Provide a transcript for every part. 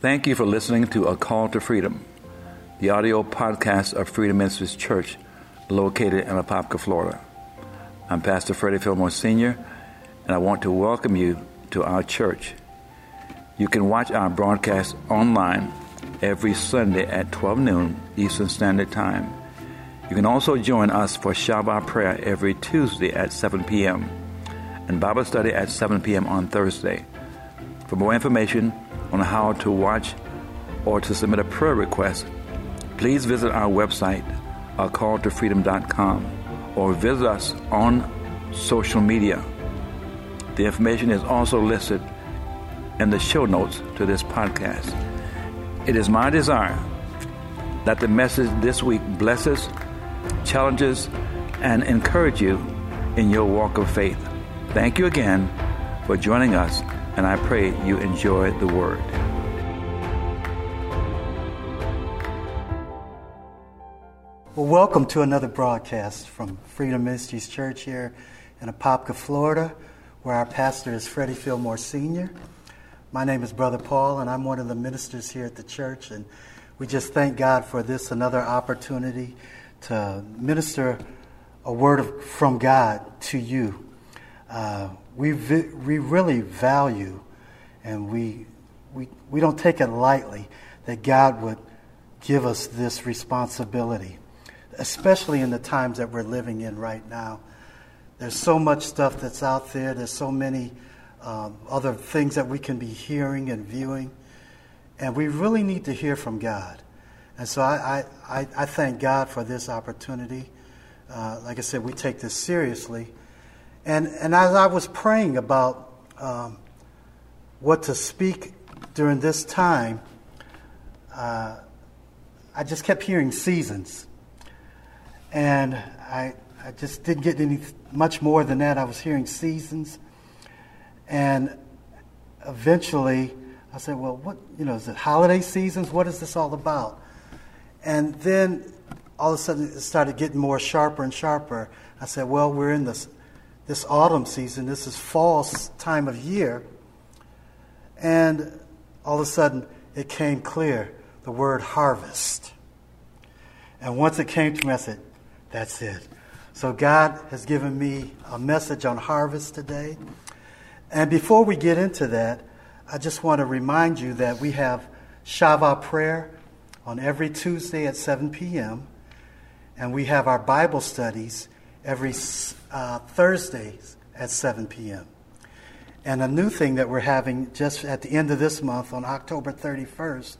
Thank you for listening to A Call to Freedom, the audio podcast of Freedom Ministries Church located in Apopka, Florida. I'm Pastor Freddie Fillmore Sr., and I want to welcome you to our church. You can watch our broadcast online every Sunday at 12 noon Eastern Standard Time. You can also join us for Shabbat prayer every Tuesday at 7 p.m. and Bible study at 7 p.m. on Thursday. For more information, on how to watch or to submit a prayer request, please visit our website, acalltofreedom.com, or visit us on social media. The information is also listed in the show notes to this podcast. It is my desire that the message this week blesses, challenges, and encourage you in your walk of faith. Thank you again for joining us and I pray you enjoy the word. Well, welcome to another broadcast from Freedom Ministries Church here in Apopka, Florida, where our pastor is Freddie Fillmore Sr. My name is Brother Paul, and I'm one of the ministers here at the church, and we just thank God for this another opportunity to minister a word of, from God to you. Uh, we, vi- we really value and we, we, we don't take it lightly that God would give us this responsibility, especially in the times that we're living in right now. There's so much stuff that's out there, there's so many um, other things that we can be hearing and viewing, and we really need to hear from God. And so I, I, I thank God for this opportunity. Uh, like I said, we take this seriously. And, and as I was praying about um, what to speak during this time, uh, I just kept hearing seasons. And I, I just didn't get any much more than that. I was hearing seasons. And eventually, I said, well, what, you know, is it holiday seasons? What is this all about? And then all of a sudden it started getting more sharper and sharper. I said, well, we're in this this autumn season. This is fall time of year. And all of a sudden, it came clear the word harvest. And once it came to me, I said, that's it. So God has given me a message on harvest today. And before we get into that, I just want to remind you that we have Shabbat prayer on every Tuesday at 7 p.m. And we have our Bible studies every uh, Thursdays at 7 p.m. And a new thing that we're having just at the end of this month on October 31st,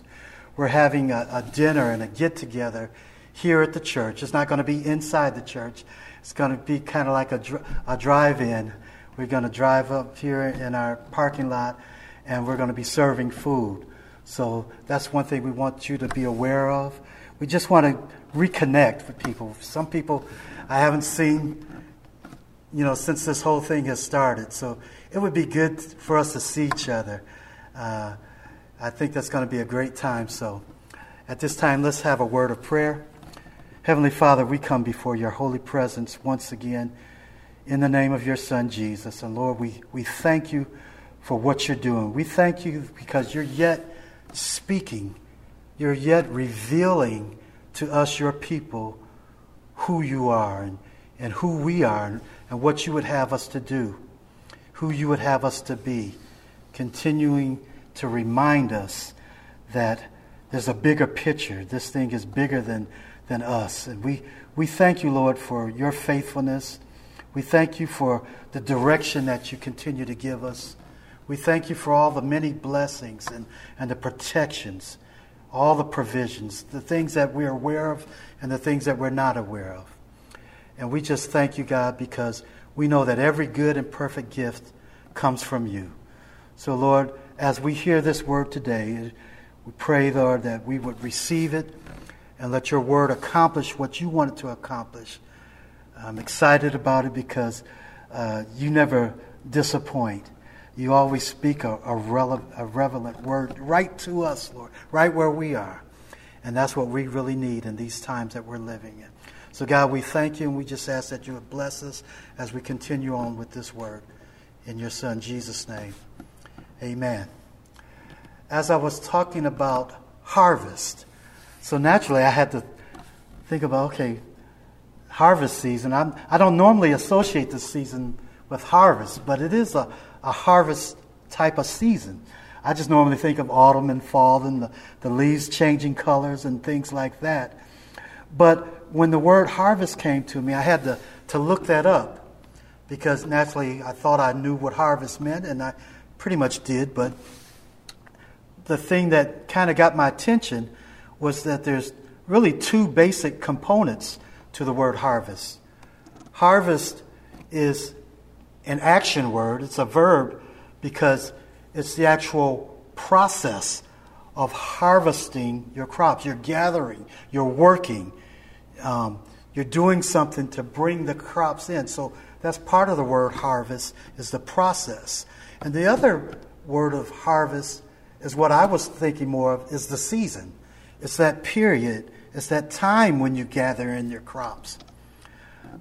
we're having a, a dinner and a get together here at the church. It's not going to be inside the church, it's going to be kind of like a, dr- a drive in. We're going to drive up here in our parking lot and we're going to be serving food. So that's one thing we want you to be aware of. We just want to reconnect with people. Some people I haven't seen you know, since this whole thing has started. So it would be good for us to see each other. Uh, I think that's going to be a great time. So at this time, let's have a word of prayer. Heavenly Father, we come before your holy presence once again in the name of your Son, Jesus. And Lord, we, we thank you for what you're doing. We thank you because you're yet speaking, you're yet revealing to us, your people, who you are and, and who we are and what you would have us to do, who you would have us to be, continuing to remind us that there's a bigger picture. This thing is bigger than, than us. And we, we thank you, Lord, for your faithfulness. We thank you for the direction that you continue to give us. We thank you for all the many blessings and, and the protections, all the provisions, the things that we're aware of and the things that we're not aware of. And we just thank you, God, because we know that every good and perfect gift comes from you. So, Lord, as we hear this word today, we pray, Lord, that we would receive it and let your word accomplish what you want it to accomplish. I'm excited about it because uh, you never disappoint. You always speak a, a, rele- a relevant word right to us, Lord, right where we are. And that's what we really need in these times that we're living in. So, God, we thank you and we just ask that you would bless us as we continue on with this word. In your Son, Jesus' name, amen. as I was talking about harvest. So naturally, I had to think about okay, harvest season. I'm, I do not normally associate this season with harvest, but it is a, a harvest type of season. I just normally think of autumn and fall and the, the leaves changing colors and things like that. But when the word harvest came to me, I had to, to look that up because naturally I thought I knew what harvest meant, and I pretty much did. But the thing that kind of got my attention was that there's really two basic components to the word harvest. Harvest is an action word, it's a verb because it's the actual process of harvesting your crops. You're gathering, you're working, um, you're doing something to bring the crops in. So that's part of the word harvest is the process. And the other word of harvest is what I was thinking more of is the season. It's that period, it's that time when you gather in your crops.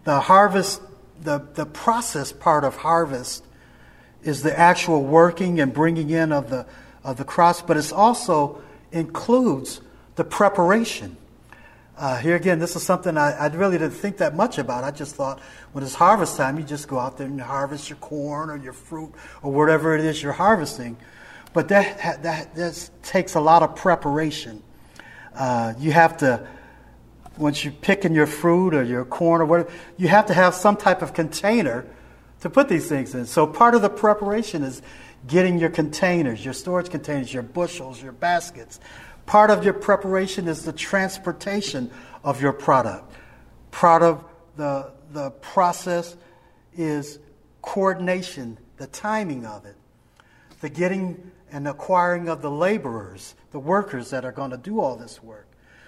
The harvest, the, the process part of harvest is the actual working and bringing in of the, of the crops, but it also includes the preparation. Uh, here again, this is something I, I, really didn't think that much about. I just thought when it's harvest time, you just go out there and harvest your corn or your fruit or whatever it is you're harvesting. But that, that, that takes a lot of preparation. Uh, you have to, once you're picking your fruit or your corn or whatever, you have to have some type of container to put these things in. So part of the preparation is getting your containers, your storage containers, your bushels, your baskets. Part of your preparation is the transportation of your product. Part of the, the process is coordination, the timing of it, the getting and acquiring of the laborers, the workers that are going to do all this work,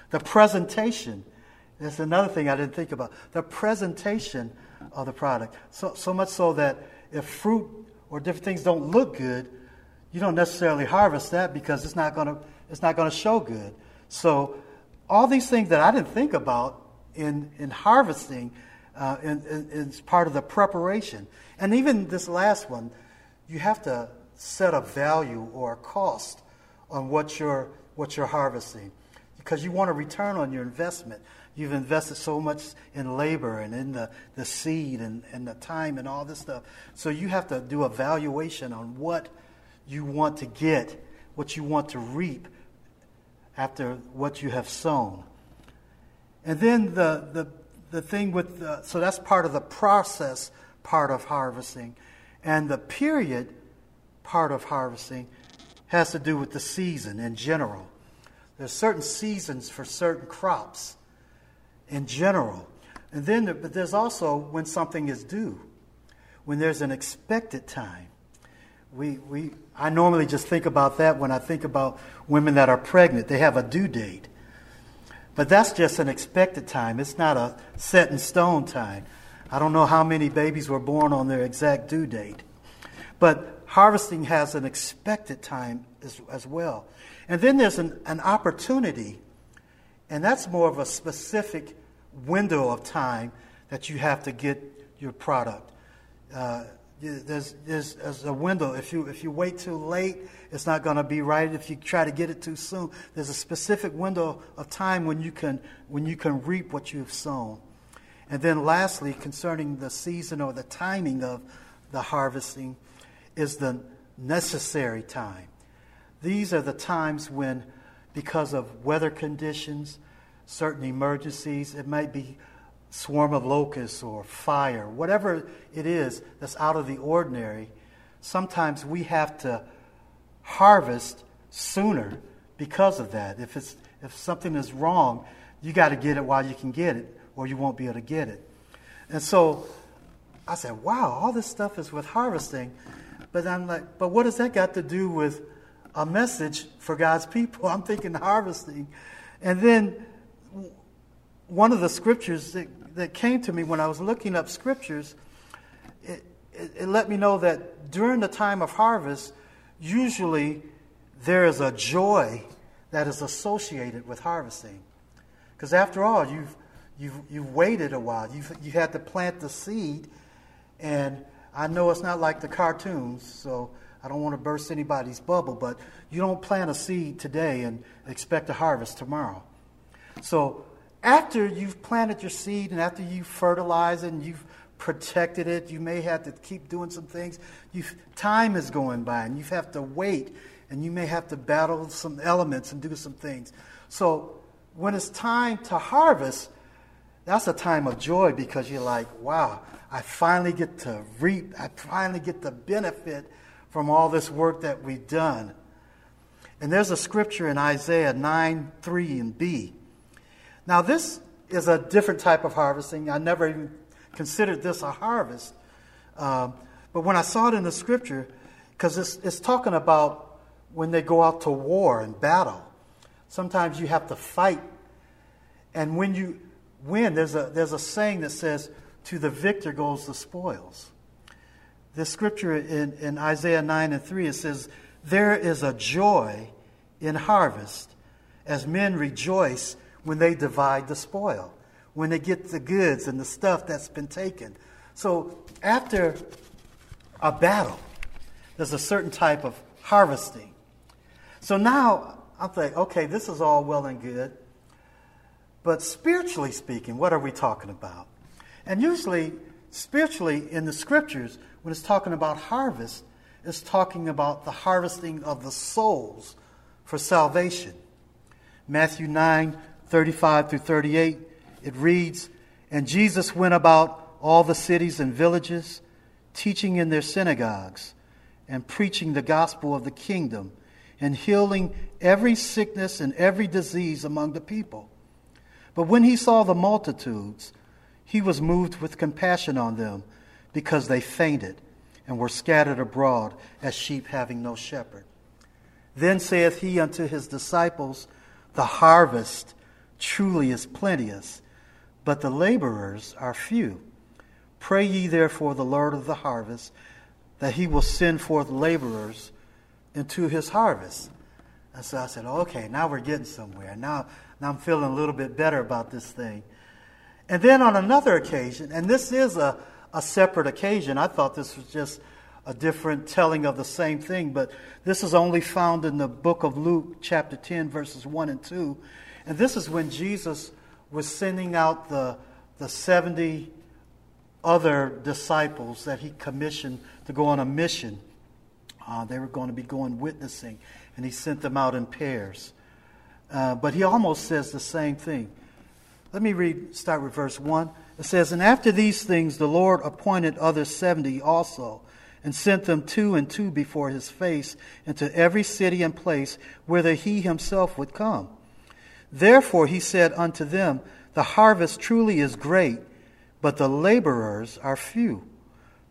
the presentation. is another thing I didn't think about. The presentation of the product. So, so much so that if fruit or different things don't look good, you don't necessarily harvest that because it's not going to it's not going to show good. So all these things that I didn't think about in in harvesting uh, is part of the preparation. And even this last one, you have to set a value or a cost on what you're what you're harvesting because you want a return on your investment. You've invested so much in labor and in the, the seed and, and the time and all this stuff. So you have to do a valuation on what you want to get, what you want to reap after what you have sown. And then the, the, the thing with, the, so that's part of the process part of harvesting. And the period part of harvesting has to do with the season in general. There's certain seasons for certain crops in general. And then, but there's also when something is due, when there's an expected time. We, we, I normally just think about that when I think about women that are pregnant. They have a due date. But that's just an expected time. It's not a set in stone time. I don't know how many babies were born on their exact due date. But harvesting has an expected time as, as well. And then there's an, an opportunity, and that's more of a specific window of time that you have to get your product. Uh, there's, there's, there's, a window. If you, if you wait too late, it's not going to be right. If you try to get it too soon, there's a specific window of time when you can, when you can reap what you've sown. And then, lastly, concerning the season or the timing of the harvesting, is the necessary time. These are the times when, because of weather conditions, certain emergencies. It might be swarm of locusts or fire, whatever it is that's out of the ordinary. Sometimes we have to harvest sooner because of that. If it's if something is wrong, you got to get it while you can get it, or you won't be able to get it. And so I said, "Wow, all this stuff is with harvesting," but I'm like, "But what does that got to do with a message for God's people?" I'm thinking harvesting, and then one of the scriptures that, that came to me when I was looking up scriptures, it, it, it let me know that during the time of harvest, usually there is a joy that is associated with harvesting. Because after all, you've, you've, you've waited a while. You've, you had to plant the seed. And I know it's not like the cartoons, so I don't want to burst anybody's bubble, but you don't plant a seed today and expect a harvest tomorrow. So after you've planted your seed and after you've fertilized it and you've protected it, you may have to keep doing some things. You've, time is going by and you have to wait and you may have to battle some elements and do some things. So when it's time to harvest, that's a time of joy because you're like, wow, I finally get to reap, I finally get the benefit from all this work that we've done. And there's a scripture in Isaiah 9 3 and B. Now, this is a different type of harvesting. I never even considered this a harvest. Um, but when I saw it in the scripture, because it's, it's talking about when they go out to war and battle, sometimes you have to fight. And when you win, there's a, there's a saying that says, To the victor goes the spoils. This scripture in, in Isaiah 9 and 3, it says, There is a joy in harvest as men rejoice when they divide the spoil, when they get the goods and the stuff that's been taken. So after a battle, there's a certain type of harvesting. So now I'm thinking, okay, this is all well and good. But spiritually speaking, what are we talking about? And usually, spiritually in the scriptures, when it's talking about harvest, it's talking about the harvesting of the souls for salvation. Matthew 9 35 through 38, it reads, And Jesus went about all the cities and villages, teaching in their synagogues, and preaching the gospel of the kingdom, and healing every sickness and every disease among the people. But when he saw the multitudes, he was moved with compassion on them, because they fainted and were scattered abroad as sheep having no shepherd. Then saith he unto his disciples, The harvest truly is plenteous, but the laborers are few. Pray ye therefore the Lord of the harvest that he will send forth laborers into his harvest. And so I said, okay, now we're getting somewhere. Now, now I'm feeling a little bit better about this thing. And then on another occasion, and this is a, a separate occasion, I thought this was just a different telling of the same thing, but this is only found in the book of Luke, chapter 10, verses 1 and 2. And this is when Jesus was sending out the, the 70 other disciples that he commissioned to go on a mission. Uh, they were going to be going witnessing, and he sent them out in pairs. Uh, but he almost says the same thing. Let me read, start with verse 1. It says, And after these things the Lord appointed other 70 also, and sent them two and two before his face into every city and place whither he himself would come. Therefore he said unto them, The harvest truly is great, but the laborers are few.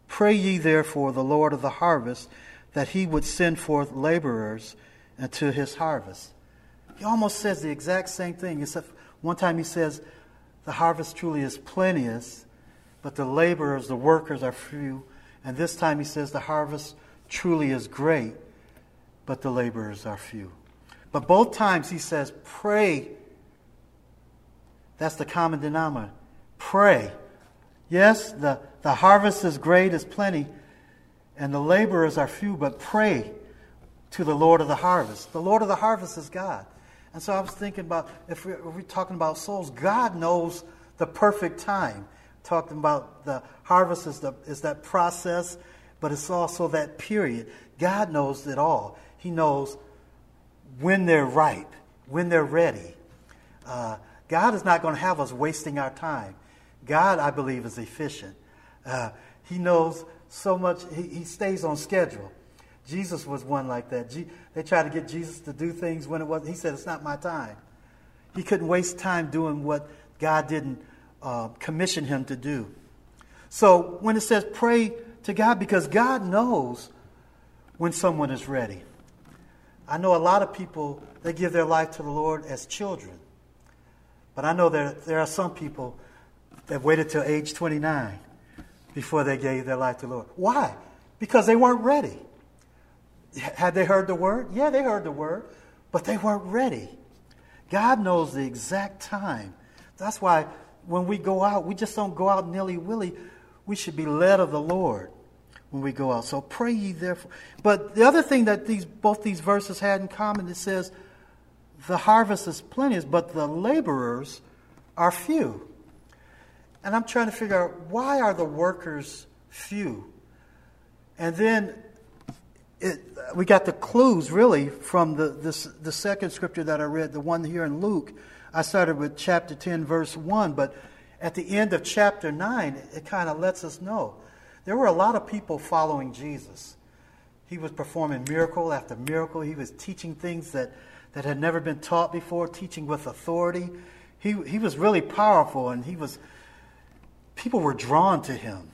Pray ye therefore the Lord of the harvest that he would send forth laborers into his harvest. He almost says the exact same thing, except one time he says, The harvest truly is plenteous, but the laborers, the workers are few. And this time he says, The harvest truly is great, but the laborers are few. But both times he says, pray. That's the common denominator. Pray. Yes, the, the harvest is great, is plenty, and the laborers are few, but pray to the Lord of the harvest. The Lord of the harvest is God. And so I was thinking about if we're, if we're talking about souls, God knows the perfect time. Talking about the harvest is, the, is that process, but it's also that period. God knows it all. He knows when they're ripe, when they're ready. Uh, God is not going to have us wasting our time. God, I believe, is efficient. Uh, he knows so much, he, he, stays on schedule. Jesus was one like that. They tried to get Jesus to do things when it was, he said, It's not my time. He couldn't waste time doing what God didn't uh, commission him to do. So when it says pray to God, because God knows when someone is ready. I know a lot of people, they give their life to the Lord as children. But I know that there are some people that waited till age 29 before they gave their life to the Lord. Why? Because they weren't ready. Had they heard the word? Yeah, they heard the word, but they weren't ready. God knows the exact time. That's why when we go out, we just don't go out nilly willy. We should be led of the Lord. When we go out. So pray ye therefore. But the other thing that these both these verses had in common, it says, the harvest is plenteous, but the laborers are few. And I'm trying to figure out why are the workers few? And then it, we got the clues really from the, this, the second scripture that I read, the one here in Luke. I started with chapter 10, verse 1, but at the end of chapter 9, it kind of lets us know there were a lot of people following Jesus. He was performing miracle after miracle. He was teaching things that, that had never been taught before, teaching with authority. He, he was really powerful, and he was, people were drawn to him.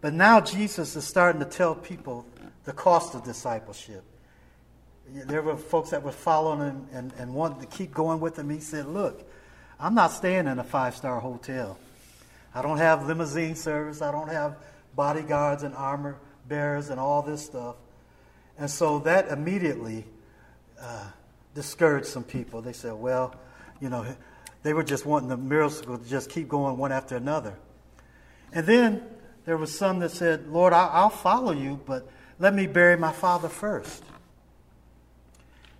But now Jesus is starting to tell people the cost of discipleship. There were folks that were following him and, and wanted to keep going with him. He said, Look, I'm not staying in a five star hotel. I don't have limousine service. I don't have bodyguards and armor bearers and all this stuff. And so that immediately uh, discouraged some people. They said, well, you know, they were just wanting the miracle to just keep going one after another. And then there was some that said, Lord, I'll follow you, but let me bury my father first.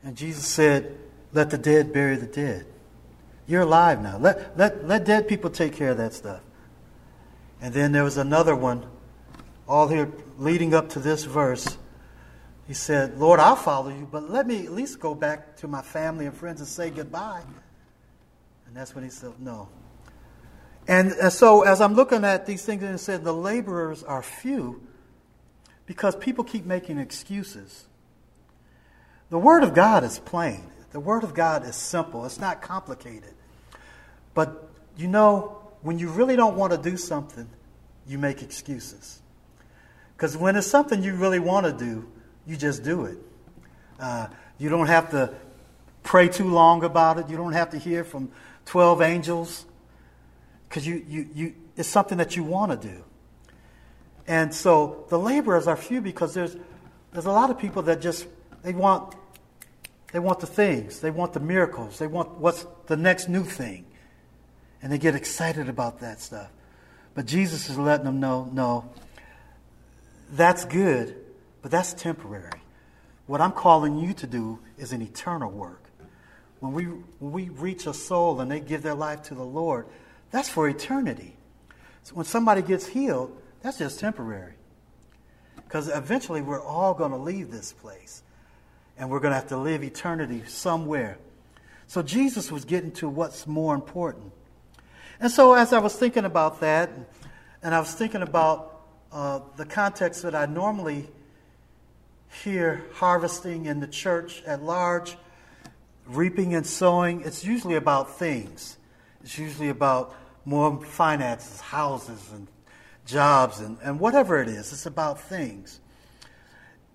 And Jesus said, Let the dead bury the dead. You're alive now. Let, let, let dead people take care of that stuff. And then there was another one, all here leading up to this verse. He said, Lord, I'll follow you, but let me at least go back to my family and friends and say goodbye. And that's when he said, No. And, and so as I'm looking at these things, and it said, The laborers are few because people keep making excuses. The Word of God is plain. The Word of God is simple. It's not complicated. But you know, when you really don't want to do something, you make excuses. Because when it's something you really want to do, you just do it. Uh, you don't have to pray too long about it. You don't have to hear from 12 angels because you, you, you, it's something that you want to do. And so the laborers are few because there's, there's a lot of people that just, they want, they want the things. They want the miracles. They want what's the next new thing. And they get excited about that stuff. But Jesus is letting them know, no, that's good, but that's temporary. What I'm calling you to do is an eternal work. When we, when we reach a soul and they give their life to the Lord, that's for eternity. So when somebody gets healed, that's just temporary. Because eventually we're all going to leave this place. And we're going to have to live eternity somewhere. So Jesus was getting to what's more important. And so as I was thinking about that, and I was thinking about uh, the context that I normally hear harvesting in the church at large, reaping and sowing, it's usually about things. It's usually about more finances, houses, and jobs and, and whatever it is. It's about things.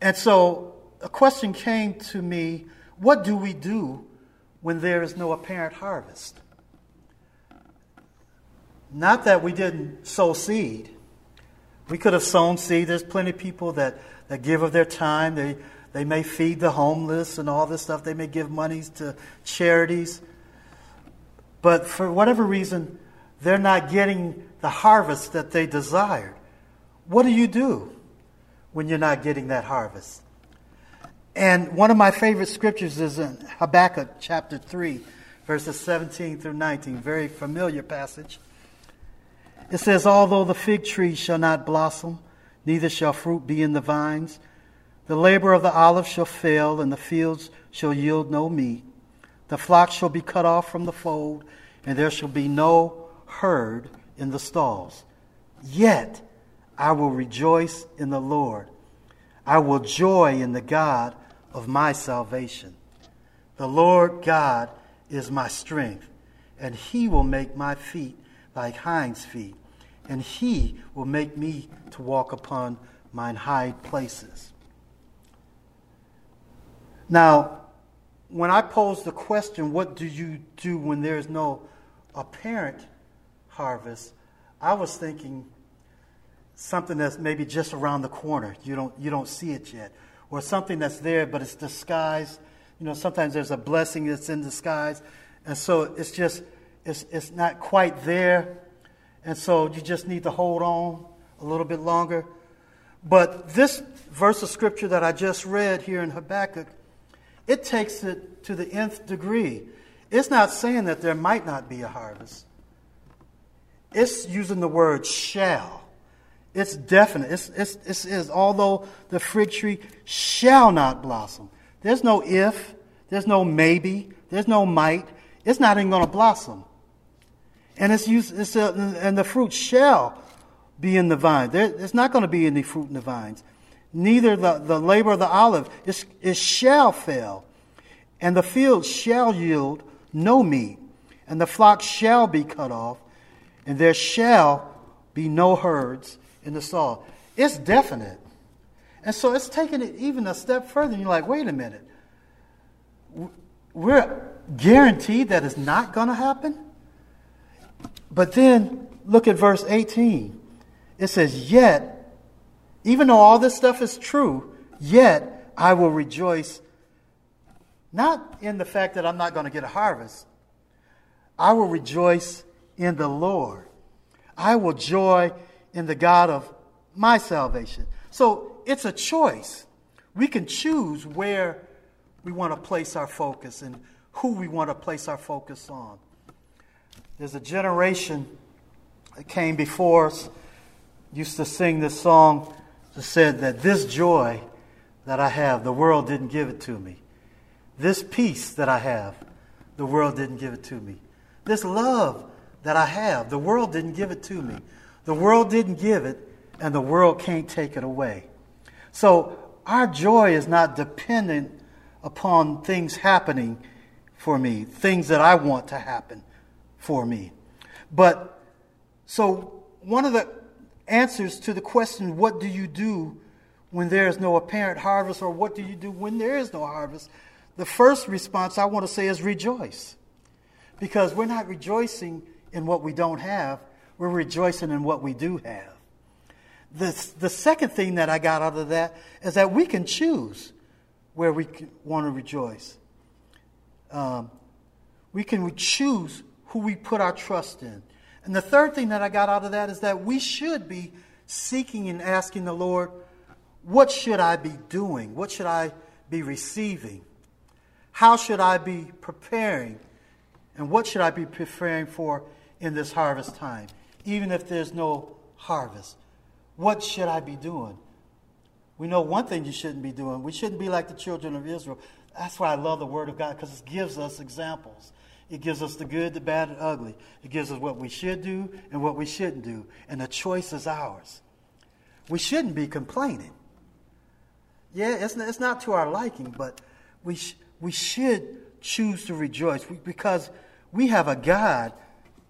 And so a question came to me what do we do when there is no apparent harvest? Not that we didn't sow seed. We could have sown seed. There's plenty of people that, that give of their time. They, they may feed the homeless and all this stuff. They may give monies to charities. But for whatever reason, they're not getting the harvest that they desired. What do you do when you're not getting that harvest? And one of my favorite scriptures is in Habakkuk chapter 3, verses 17 through 19, very familiar passage. It says, Although the fig tree shall not blossom, neither shall fruit be in the vines, the labor of the olive shall fail, and the fields shall yield no meat. The flock shall be cut off from the fold, and there shall be no herd in the stalls. Yet I will rejoice in the Lord. I will joy in the God of my salvation. The Lord God is my strength, and he will make my feet like hinds' feet, and he will make me to walk upon mine high places. Now, when I pose the question, what do you do when there is no apparent harvest, I was thinking something that's maybe just around the corner. You don't, you don't see it yet. Or something that's there, but it's disguised. You know, sometimes there's a blessing that's in disguise. And so it's just, it's, it's not quite there. And so you just need to hold on a little bit longer. But this verse of scripture that I just read here in Habakkuk, it takes it to the nth degree. It's not saying that there might not be a harvest. It's using the word shall. It's definite. It's, it's, it's, it's although the fig tree shall not blossom. There's no if, there's no maybe, there's no might. It's not even going to blossom. And it's used, it's a, and the fruit shall be in the vine. There, there's not going to be any fruit in the vines. Neither the, the labor of the olive, it, it shall fail. And the field shall yield no meat. And the flock shall be cut off. And there shall be no herds in the soil. It's definite. And so it's taking it even a step further. And you're like, wait a minute. We're guaranteed that it's not going to happen? But then look at verse 18. It says, Yet, even though all this stuff is true, yet I will rejoice not in the fact that I'm not going to get a harvest. I will rejoice in the Lord. I will joy in the God of my salvation. So it's a choice. We can choose where we want to place our focus and who we want to place our focus on. There's a generation that came before us, used to sing this song that said that this joy that I have, the world didn't give it to me. This peace that I have, the world didn't give it to me. This love that I have, the world didn't give it to me. The world didn't give it, and the world can't take it away. So our joy is not dependent upon things happening for me, things that I want to happen for me. But so one of the answers to the question, what do you do when there is no apparent harvest, or what do you do when there is no harvest? The first response I want to say is rejoice. Because we're not rejoicing in what we don't have, we're rejoicing in what we do have. The, the second thing that I got out of that is that we can choose where we want to rejoice. Um, we can choose who we put our trust in. And the third thing that I got out of that is that we should be seeking and asking the Lord, what should I be doing? What should I be receiving? How should I be preparing? And what should I be preparing for in this harvest time? Even if there's no harvest, what should I be doing? We know one thing you shouldn't be doing. We shouldn't be like the children of Israel. That's why I love the Word of God because it gives us examples. It gives us the good, the bad, and the ugly. It gives us what we should do and what we shouldn't do. And the choice is ours. We shouldn't be complaining. Yeah, it's not, it's not to our liking, but we, sh- we should choose to rejoice because we have a God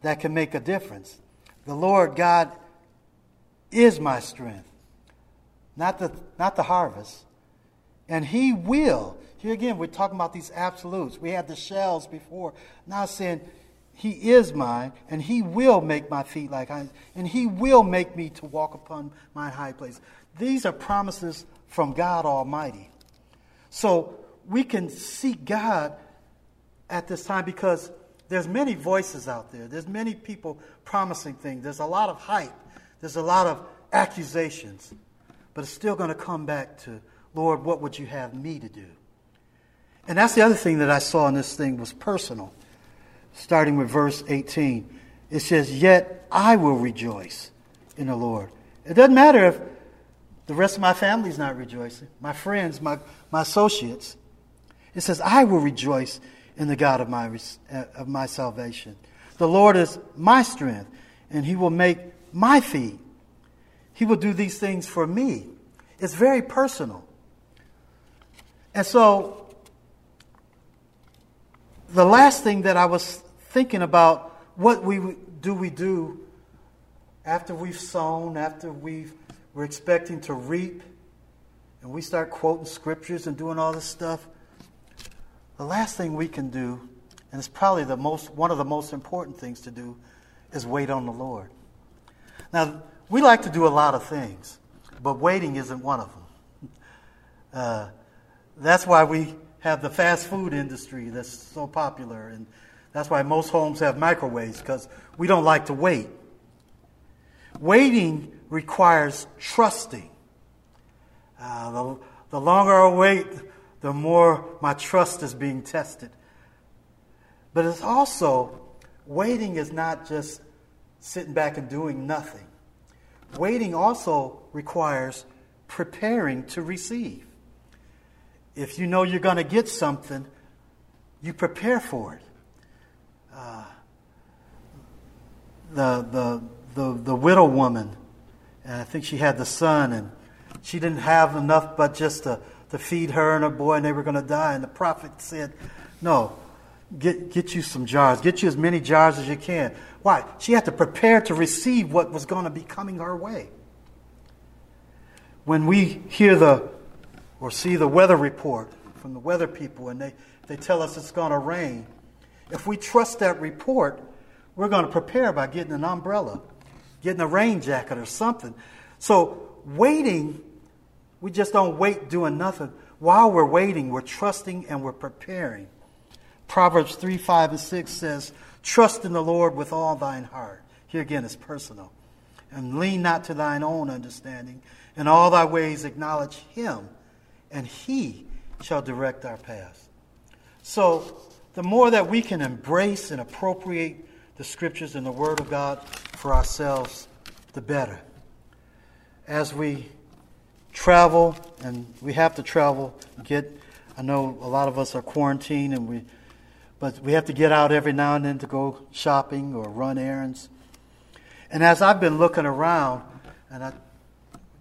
that can make a difference. The Lord God is my strength not the, not the harvest. And he will. Here again, we're talking about these absolutes. We had the shells before. Now saying, He is mine, and He will make my feet like hinds, and He will make me to walk upon my high place. These are promises from God Almighty. So we can seek God at this time because there's many voices out there. There's many people promising things. There's a lot of hype. There's a lot of accusations. But it's still going to come back to, Lord, what would you have me to do? And that's the other thing that I saw in this thing was personal. Starting with verse 18. It says, Yet I will rejoice in the Lord. It doesn't matter if the rest of my family is not rejoicing, my friends, my, my associates. It says, I will rejoice in the God of my, uh, of my salvation. The Lord is my strength, and he will make my feet he will do these things for me. It's very personal. And so, the last thing that I was thinking about what we do we do after we've sown, after we've, we're expecting to reap, and we start quoting scriptures and doing all this stuff. The last thing we can do, and it's probably the most, one of the most important things to do, is wait on the Lord. Now, we like to do a lot of things, but waiting isn't one of them. Uh, that's why we have the fast food industry that's so popular, and that's why most homes have microwaves because we don't like to wait. Waiting requires trusting. Uh, the, the longer I wait, the more my trust is being tested. But it's also, waiting is not just sitting back and doing nothing. Waiting also requires preparing to receive. If you know you're going to get something, you prepare for it. Uh, the, the, the, the widow woman, and I think she had the son, and she didn't have enough but just to, to feed her and her boy, and they were going to die. And the prophet said, No, get, get you some jars. Get you as many jars as you can. Why? She had to prepare to receive what was going to be coming her way. When we hear the or see the weather report from the weather people and they, they tell us it's going to rain, if we trust that report, we're going to prepare by getting an umbrella, getting a rain jacket or something. So, waiting, we just don't wait doing nothing. While we're waiting, we're trusting and we're preparing. Proverbs 3 5 and 6 says, Trust in the Lord with all thine heart. Here again, it's personal. And lean not to thine own understanding. In all thy ways acknowledge him, and he shall direct our paths. So, the more that we can embrace and appropriate the scriptures and the Word of God for ourselves, the better. As we travel, and we have to travel, get, I know a lot of us are quarantined and we but we have to get out every now and then to go shopping or run errands. And as I've been looking around, and I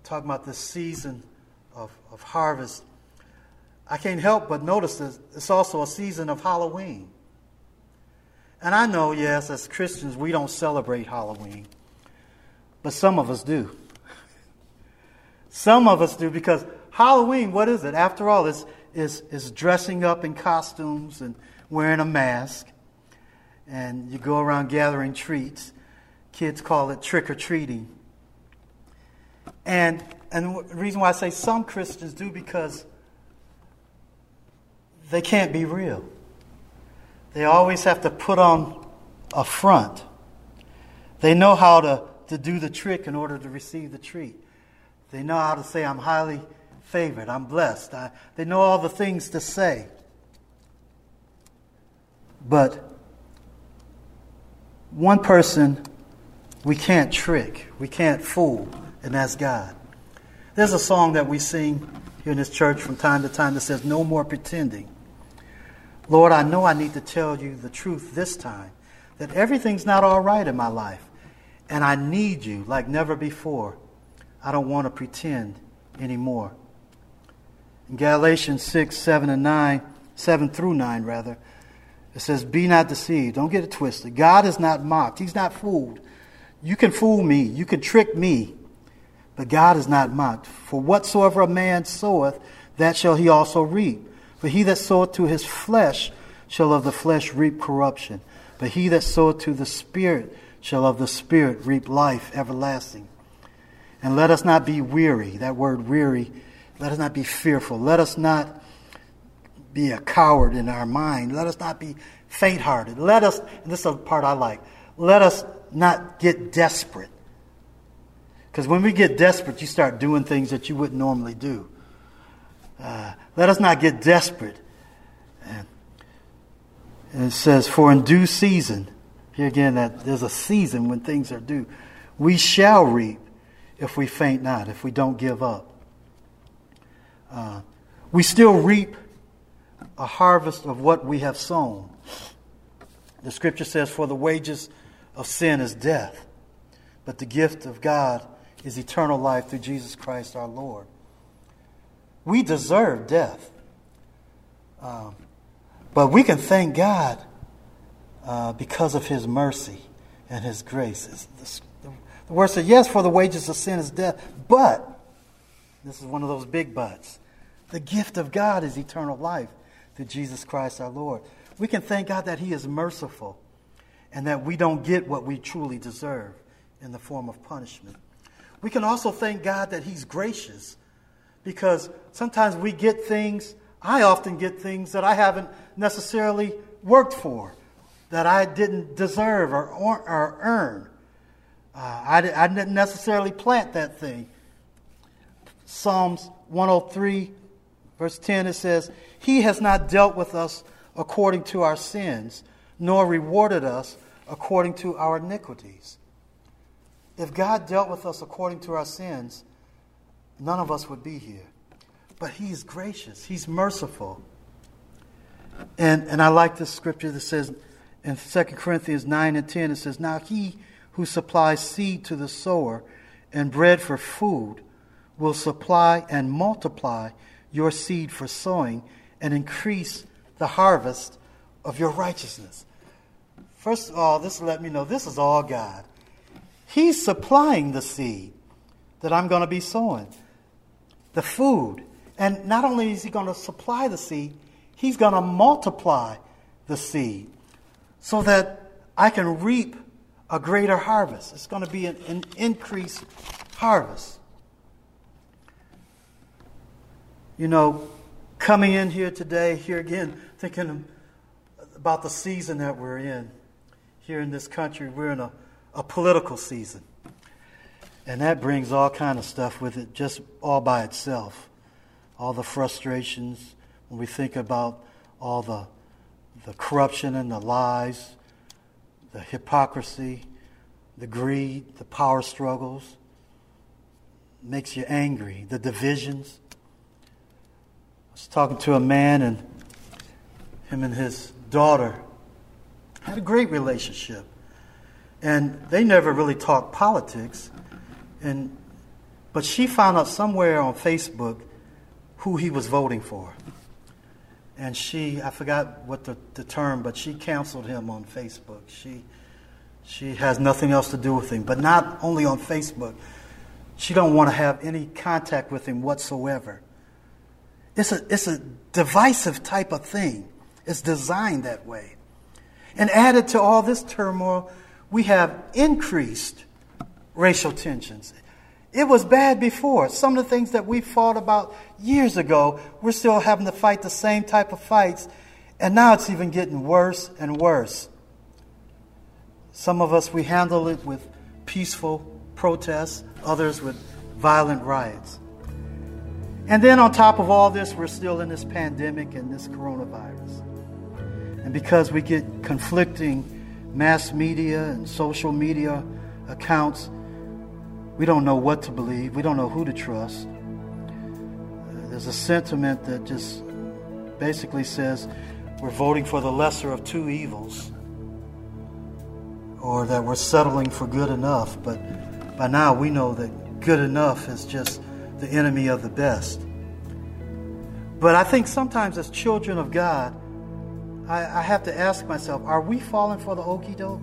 talk about this season of, of harvest, I can't help but notice that it's also a season of Halloween. And I know, yes, as Christians, we don't celebrate Halloween, but some of us do. Some of us do because Halloween, what is it? After all, is is is dressing up in costumes and wearing a mask, and you go around gathering treats. Kids call it trick or treating. And, and the reason why I say some Christians do because they can't be real. They always have to put on a front. They know how to, to do the trick in order to receive the treat. They know how to say, I'm highly favored, I'm blessed. I, they know all the things to say. But one person we can't trick, we can't fool, and that's God. There's a song that we sing here in this church from time to time that says, No more pretending. Lord, I know I need to tell you the truth this time that everything's not all right in my life, and I need you like never before. I don't want to pretend anymore. In Galatians 6, 7, and 9, 7 through 9, rather, it says, Be not deceived. Don't get it twisted. God is not mocked, He's not fooled. You can fool me, you can trick me, but God is not mocked. For whatsoever a man soweth, that shall he also reap. For he that soweth to his flesh shall of the flesh reap corruption. But he that soweth to the Spirit shall of the Spirit reap life everlasting. And let us not be weary. That word weary, let us not be fearful. Let us not be a coward in our mind. Let us not be faint hearted. Let us, this is the part I like, let us not get desperate. Because when we get desperate, you start doing things that you wouldn't normally do. Uh, let us not get desperate. And, it says, For in due season, here again, that there's a season when things are due, we shall reap if we faint not, if we don't give up. Uh, we still reap a harvest of what we have sown. The scripture says, For the wages of sin is death, but the gift of God is eternal life through Jesus Christ our Lord. We deserve death. Um, but we can thank God uh, because of His mercy and His grace. The, the word says, Yes, for the wages of sin is death, but, this is one of those big buts, the gift of God is eternal life through Jesus Christ our Lord. We can thank God that He is merciful and that we don't get what we truly deserve in the form of punishment. We can also thank God that He's gracious because sometimes we get things, I often get things that I haven't necessarily worked for, that I didn't deserve or, or, or earn. Uh, I, I didn't necessarily plant that thing. Psalms 103, verse 10, it says, He has not dealt with us according to our sins, nor rewarded us according to our iniquities. If God dealt with us according to our sins, none of us would be here. But He's gracious, He's merciful. And, and I like this scripture that says in 2 Corinthians 9 and 10, it says, Now He who supplies seed to the sower and bread for food will supply and multiply your seed for sowing and increase the harvest of your righteousness. First of all, this let me know this is all God. He's supplying the seed that I'm going to be sowing, the food. And not only is He going to supply the seed, He's going to multiply the seed so that I can reap a greater harvest. It's going to be an, an increased harvest. You know, coming in here today, here again, thinking about the season that we're in. Here in this country, we're in a, a political season. And that brings all kind of stuff with it, just all by itself. All the frustrations, when we think about all the, the corruption and the lies, the hypocrisy, the greed, the power struggles, makes you angry, the divisions. I was talking to a man, and him and his daughter had a great relationship. And they never really talked politics. And, but she found out somewhere on Facebook who he was voting for. And she, I forgot what the, the term, but she canceled him on Facebook. She, she has nothing else to do with him. But not only on Facebook, she don't want to have any contact with him whatsoever. It's a, it's a divisive type of thing. It's designed that way. And added to all this turmoil, we have increased racial tensions. It was bad before. Some of the things that we fought about years ago, we're still having to fight the same type of fights, and now it's even getting worse and worse. Some of us, we handle it with peaceful protests, others with violent riots. And then on top of all this, we're still in this pandemic and this coronavirus. And because we get conflicting mass media and social media accounts, we don't know what to believe. We don't know who to trust. There's a sentiment that just basically says we're voting for the lesser of two evils or that we're settling for good enough. But by now we know that good enough is just the enemy of the best. But I think sometimes as children of God, I, I have to ask myself, are we falling for the okey doke?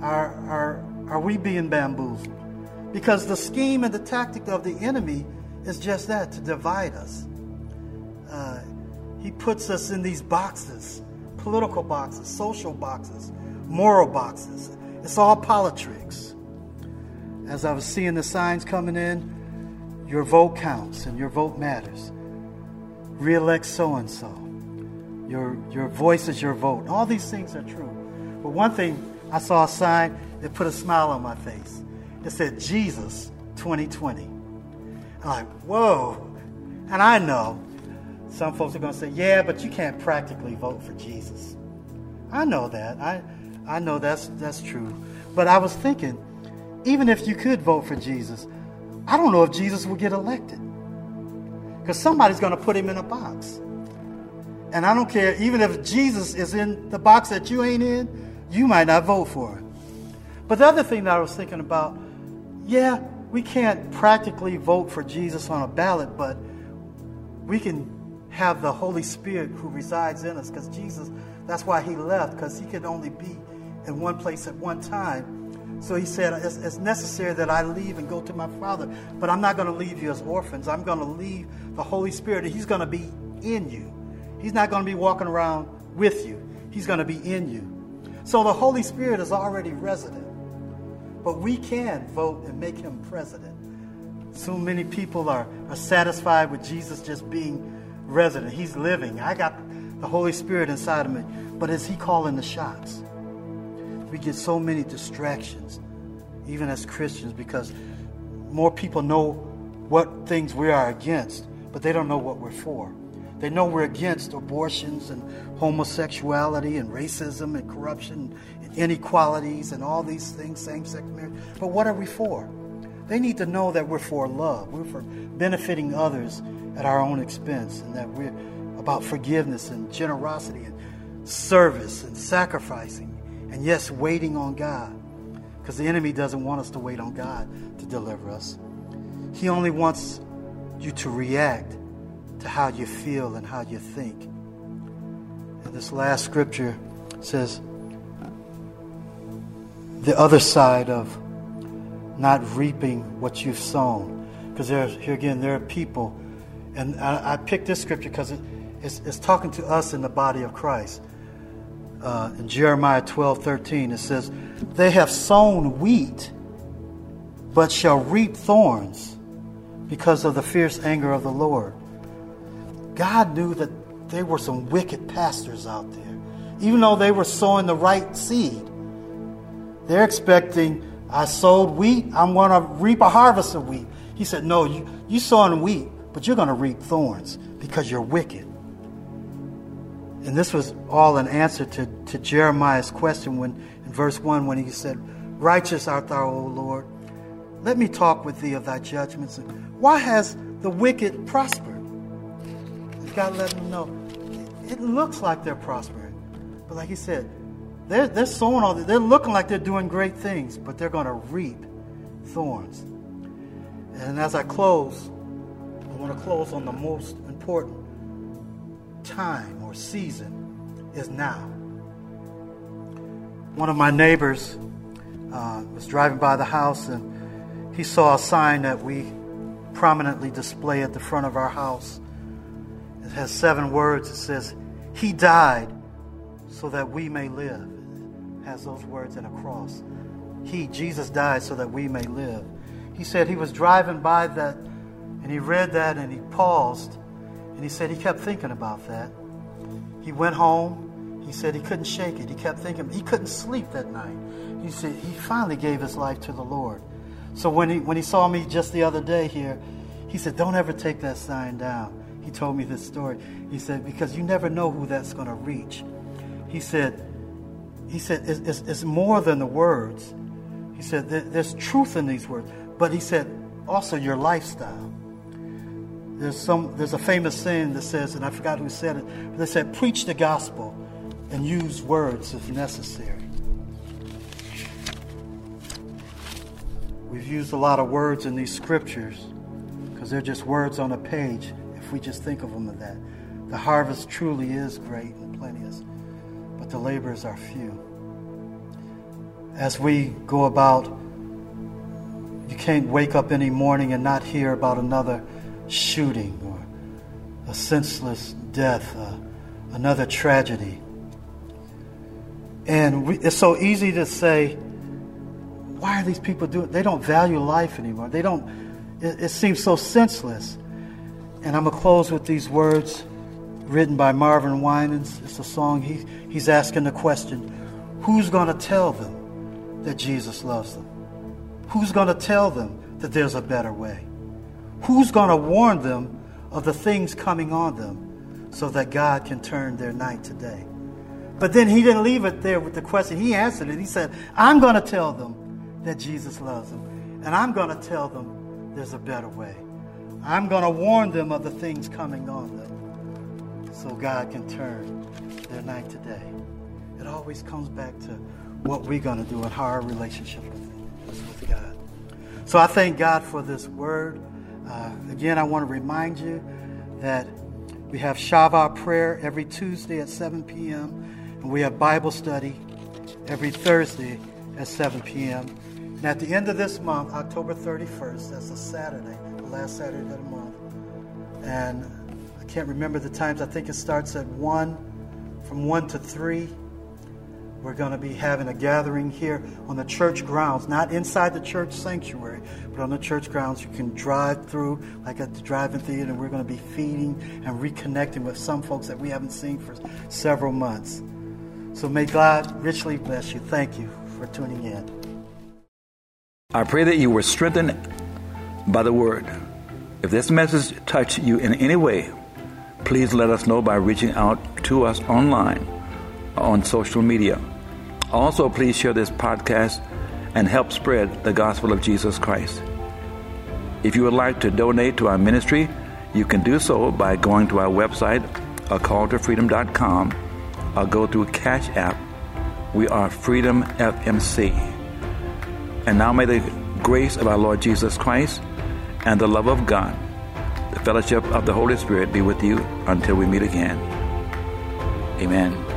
Are, are, are we being bamboozled? Because the scheme and the tactic of the enemy is just that to divide us. Uh, he puts us in these boxes political boxes, social boxes, moral boxes. It's all politics as I was seeing the signs coming in, your vote counts and your vote matters. Re-elect so and so. Your your voice is your vote. All these things are true. But one thing I saw a sign that put a smile on my face. It said Jesus 2020. I'm like, whoa. And I know some folks are going to say, yeah, but you can't practically vote for Jesus. I know that. I, I know that's, that's true. But I was thinking, even if you could vote for Jesus, I don't know if Jesus will get elected. Because somebody's going to put him in a box. And I don't care, even if Jesus is in the box that you ain't in, you might not vote for him. But the other thing that I was thinking about, yeah, we can't practically vote for Jesus on a ballot, but we can have the Holy Spirit who resides in us because Jesus, that's why he left, because he could only be in one place at one time. So he said, it's, it's, necessary that I leave and go to my Father, but I'm not going to leave you as orphans. I'm going to leave the Holy Spirit, and He's going to be in you. He's not going to be walking around with you, He's going to be in you. So the Holy Spirit is already resident, but we can vote and make Him president. So many people are, are satisfied with Jesus just being resident. He's living. I got the Holy Spirit inside of me, but is He calling the shots? we get so many distractions, even as Christians, because more people know what things we are against, but they don't know what we're for. They know we're against abortions and homosexuality and racism and corruption and inequalities and all these things, same sex marriage. But what are we for? They need to know that we're for love, we're for benefiting others at our own expense, and that we're about forgiveness and generosity and service and sacrificing, and yes, waiting on God. Because the enemy doesn't want us to wait on God to deliver us. He only wants you to react to how you feel and how you think. And this last scripture says the other side of not reaping what you've sown. Because here again, there are people, and I, I picked this scripture because it, it's, it's, talking to us in the body of Christ. Uh, in Jeremiah 12 13, it says, They have sown wheat, but shall reap thorns because of the fierce anger of the Lord. God knew that there were some wicked pastors out there. Even though they were sowing the right seed, they're expecting, I sowed wheat, I'm going to reap a harvest of wheat. He said, No, you, you sowing wheat, but you're going to reap thorns because you're wicked. And this was all an answer to, to Jeremiah's question when in verse 1 when he said, Righteous art thou, O Lord. Let me talk with thee of thy judgments. Why has the wicked prospered? God let them know. It looks like they're prospering. But like he said, they're, they're sowing all this. They're looking like they're doing great things, but they're going to reap thorns. And as I close, I want to close on the most important time or season is now. One of my neighbors uh, was driving by the house and he saw a sign that we prominently display at the front of our house. It has seven words. It says, He died so that we may live. It has those words in a cross. He, Jesus, died so that we may live. He said he was driving by that and he read that and he paused and he said he kept thinking about that. He went home. He said he couldn't shake it. He kept thinking. He couldn't sleep that night. He said he finally gave his life to the Lord. So when he when he saw me just the other day here, he said, "Don't ever take that sign down." He told me this story. He said, because you never know who that's going to reach. He said, he said, it's, it's, it's, more than the words. He said, there's truth in these words. But he said, also your lifestyle. There's some there's a famous saying that says, and I forgot who said it, but they said, preach the gospel and use words if necessary. We've used a lot of words in these scriptures because they're just words on a page we just think of them as that. The harvest truly is great and plenteous, but the laborers are few. As we go about, you can't wake up any morning and not hear about another shooting or a senseless death, uh, another tragedy. And we, it's so easy to say, why are these people doing? They don't value life anymore. They don't. It, it seems so senseless. And I'm going to close with these words written by Marvin Winans. It's a song. He, he's asking the question Who's going to tell them that Jesus loves them? Who's going to tell them that there's a better way? Who's going to warn them of the things coming on them so that God can turn their night to day? But then he didn't leave it there with the question. He answered it. He said, I'm going to tell them that Jesus loves them. And I'm going to tell them there's a better way. I'm going to warn them of the things coming on them so God can turn their night to day. It always comes back to what we're going to do and how our relationship with God. So I thank God for this word. Uh, again, I want to remind you that we have Shabbat prayer every Tuesday at 7 p.m. and we have Bible study every Thursday at 7 p.m. And at the end of this month, October 31st, that's a Saturday, last Saturday of the month. And I can't remember the times. I think it starts at 1, from 1 to 3. We're going to be having a gathering here on the church grounds, not inside the church sanctuary, but on the church grounds. You can drive through, like at the drive-in theater, and we're going to be feeding and reconnecting with some folks that we haven't seen for several months. So may God richly bless you. Thank you for tuning in. I pray that you were strengthened by the word. If this message touched you in any way, please let us know by reaching out to us online on social media. Also, please share this podcast and help spread the gospel of Jesus Christ. If you would like to donate to our ministry, you can do so by going to our website, acalltofreedom.com, or go through Cash App. We are Freedom FMC. And now may the grace of our Lord Jesus Christ and the love of God, the fellowship of the Holy Spirit be with you until we meet again. Amen.